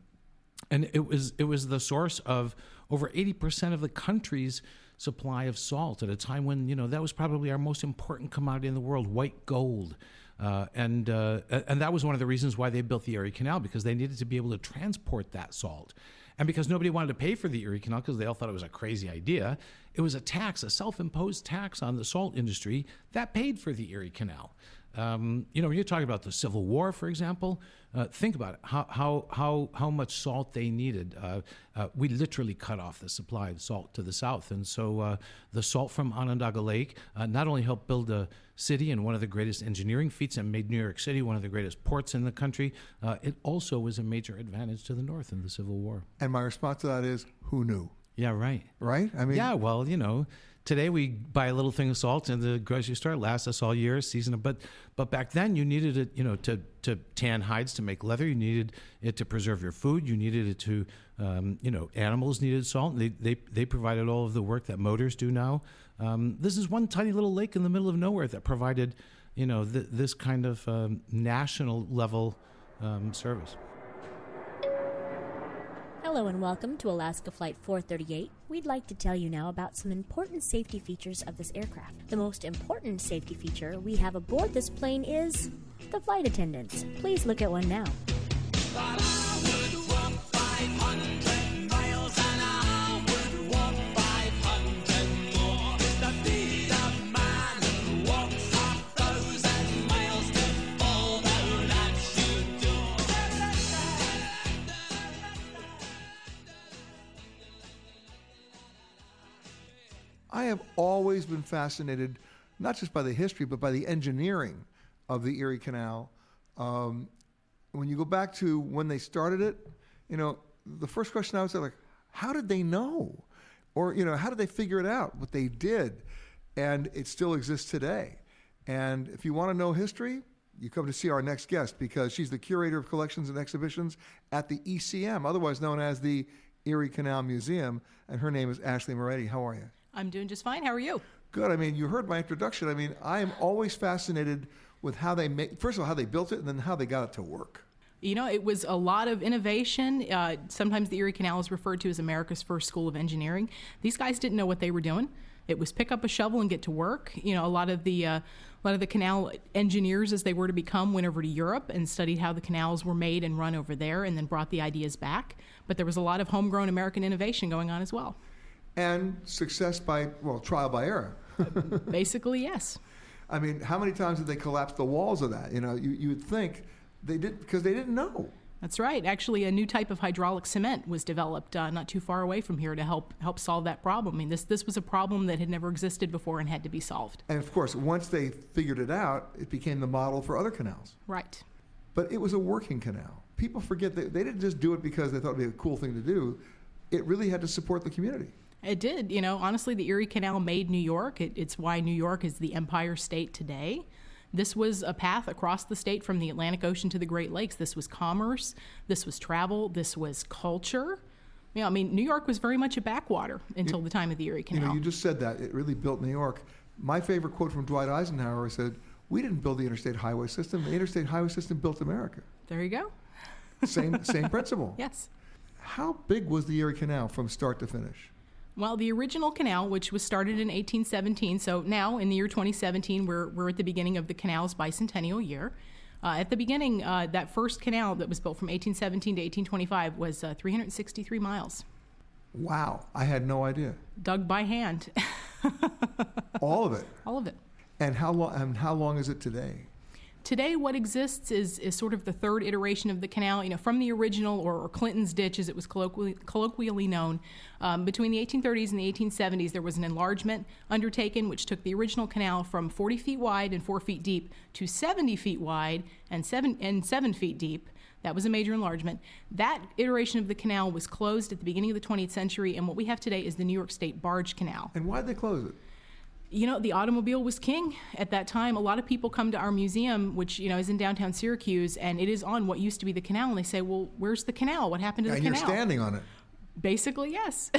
and it was it was the source of over 80% of the country's supply of salt at a time when you know that was probably our most important commodity in the world white gold uh, and uh, and that was one of the reasons why they built the Erie Canal because they needed to be able to transport that salt and because nobody wanted to pay for the Erie Canal because they all thought it was a crazy idea it was a tax a self-imposed tax on the salt industry that paid for the Erie Canal um, you know, when you're talking about the Civil War, for example, uh, think about it. How how how how much salt they needed. Uh, uh, we literally cut off the supply of salt to the south, and so uh, the salt from Onondaga Lake uh, not only helped build a city and one of the greatest engineering feats and made New York City one of the greatest ports in the country. Uh, it also was a major advantage to the North in the Civil War. And my response to that is, who knew? Yeah, right. Right? I mean, yeah. Well, you know, today we buy a little thing of salt in the grocery store. Lasts us all year, season. But but back then you needed it, you know, to to tan hides to make leather. You needed it to preserve your food. You needed it to, um, you know, animals needed salt. They they they provided all of the work that motors do now. Um, this is one tiny little lake in the middle of nowhere that provided, you know, th- this kind of um, national level um, service. Hello and welcome to Alaska Flight 438. We'd like to tell you now about some important safety features of this aircraft. The most important safety feature we have aboard this plane is the flight attendants. Please look at one now. Always been fascinated, not just by the history, but by the engineering of the Erie Canal. Um, when you go back to when they started it, you know, the first question I would say, like, how did they know? Or, you know, how did they figure it out? What they did. And it still exists today. And if you want to know history, you come to see our next guest because she's the curator of collections and exhibitions at the ECM, otherwise known as the Erie Canal Museum, and her name is Ashley Moretti. How are you? I'm doing just fine. How are you? Good. I mean, you heard my introduction. I mean, I am always fascinated with how they make, first of all, how they built it and then how they got it to work. You know, it was a lot of innovation. Uh, sometimes the Erie Canal is referred to as America's first school of engineering. These guys didn't know what they were doing. It was pick up a shovel and get to work. You know, a lot of the uh, a lot of the canal engineers, as they were to become, went over to Europe and studied how the canals were made and run over there, and then brought the ideas back. But there was a lot of homegrown American innovation going on as well. And success by, well, trial by error. Basically, yes. I mean, how many times did they collapse the walls of that? You know, you, you would think they did because they didn't know. That's right. Actually, a new type of hydraulic cement was developed uh, not too far away from here to help help solve that problem. I mean, this this was a problem that had never existed before and had to be solved. And of course, once they figured it out, it became the model for other canals. Right. But it was a working canal. People forget that they didn't just do it because they thought it'd be a cool thing to do. It really had to support the community. It did. You know, honestly, the Erie Canal made New York. It, it's why New York is the Empire State today. This was a path across the state from the Atlantic Ocean to the Great Lakes. This was commerce. This was travel. This was culture. You know, I mean, New York was very much a backwater until You- the time of the Erie Canal. You know, you just said that. It really built New York. My favorite quote from Dwight Eisenhower said, We didn't build the interstate highway system. The interstate highway system built America. there you go. Same, same principle. Yes. How big was the Erie Canal from start to finish? Well, the original canal, which was started in 1817, so now in the year 2017, we're, we're at the beginning of the canal's bicentennial year. Uh, at the beginning, uh, that first canal that was built from 1817 to 1825 was uh, 363 miles, Wow, I had no idea. dug by hand. All of it. All of it. And how long? And how long is it today? Today, what exists is, is sort of the third iteration of the canal, you know, from the original, or, or Clinton's Ditch as it was colloquially, colloquially known. Um, between the 1830s and the 1870s, there was an enlargement undertaken which took the original canal from 40 feet wide and 4 feet deep to 70 feet wide and 7, and 7 feet deep. That was a major enlargement. That iteration of the canal was closed at the beginning of the 20th century, and what we have today is the New York State Barge Canal. And why did they close it? You know, the automobile was king at that time. A lot of people come to our museum, which, you know, is in downtown Syracuse, and it is on what used to be the canal, and they say, well, where's the canal? What happened to and the you're standing on it. Basically, yes.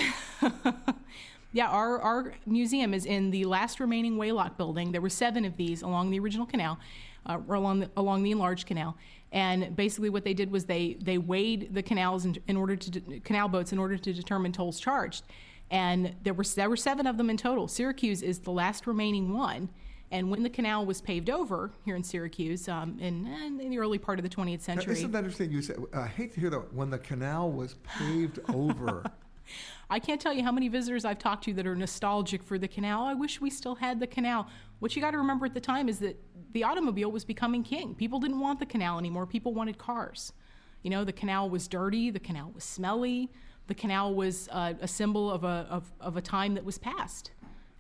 yeah, our, our museum is in the last remaining Weighlock building. There were seven of these along the original canal, uh, or along the, along the enlarged canal. And basically, what they did was they, they weighed the canals in, in order to de- canal boats in order to determine tolls charged. And there were there were seven of them in total. Syracuse is the last remaining one. And when the canal was paved over here in Syracuse um, in, in the early part of the 20th Now, century, Isn't that interesting? You said, I hate to hear that when the canal was paved over. I can't tell you how many visitors I've talked to that are nostalgic for the canal. I wish we still had the canal. What you got to remember at the time is that the automobile was becoming king. People didn't want the canal anymore. People wanted cars. You know, the canal was dirty, the canal was smelly, the canal was uh, a symbol of a, of, of a time that was past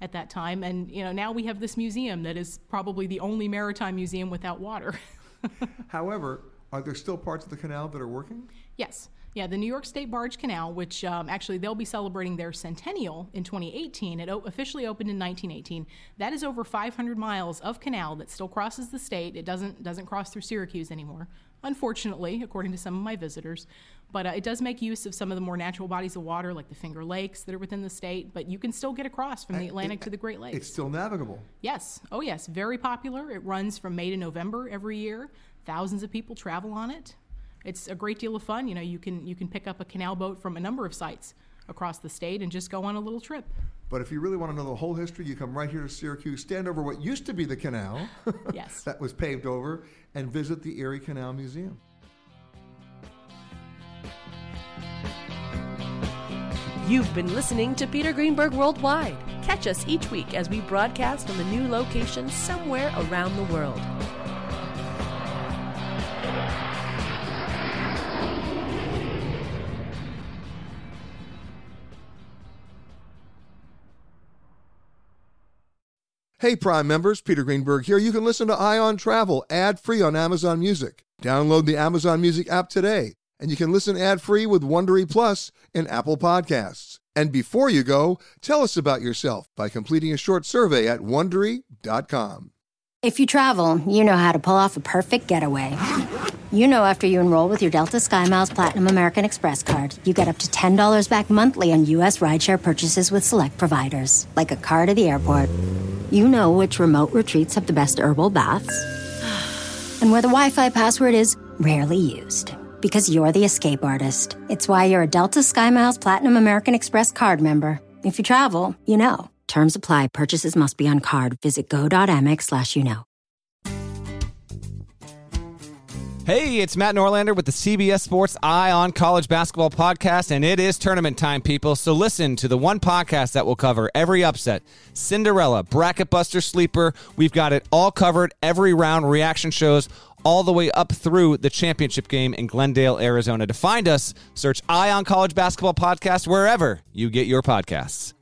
at that time. And, you know, now we have this museum that is probably the only maritime museum without water. However, are there still parts of the canal that are working? Yes. Yeah, the New York State Barge Canal, which um, actually they'll be celebrating their centennial in 2018. It o- officially opened in 1918. That is over 500 miles of canal that still crosses the state. It doesn't doesn't cross through Syracuse anymore, unfortunately, according to some of my visitors. But uh, it does make use of some of the more natural bodies of water, like the Finger Lakes, that are within the state. But you can still get across from the Atlantic it- to the Great Lakes. It's still navigable. Yes. Oh, yes. Very popular. It runs from May to November every year. Thousands of people travel on it. It's a great deal of fun. You know, you can you can pick up a canal boat from a number of sites across the state and just go on a little trip. But if you really want to know the whole history, you come right here to Syracuse, stand over what used to be the canal. Yes. that was paved over, and visit the Erie Canal Museum. You've been listening to Peter Greenberg Worldwide. Catch us each week as we broadcast from a new location somewhere around the world. Hey, Prime members, Peter Greenberg here. You can listen to Eye on Travel ad free on Amazon Music. Download the Amazon Music app today, and you can listen ad free with Wondery Plus in Apple Podcasts. And before you go, tell us about yourself by completing a short survey at wondery.com. If you travel, you know how to pull off a perfect getaway. You know after you enroll with your Delta SkyMiles Platinum American Express card, you get up to $10 back monthly on U.S. rideshare purchases with select providers, like a car to the airport. You know which remote retreats have the best herbal baths, and where the Wi Fi password is rarely used. Because you're the escape artist. It's why you're a Delta SkyMiles Platinum American Express card member. If you travel, you know. Terms apply. Purchases must be on card. Visit go.amex slash you know. Hey, it's Matt Norlander with the CBS Sports Eye on College Basketball podcast, and it is tournament time, people. So listen to the one podcast that will cover every upset, Cinderella, Bracket Buster, Sleeper. We've got it all covered, every round, reaction shows, all the way up through the championship game in Glendale, Arizona. To find us, search Eye on College Basketball podcast wherever you get your podcasts.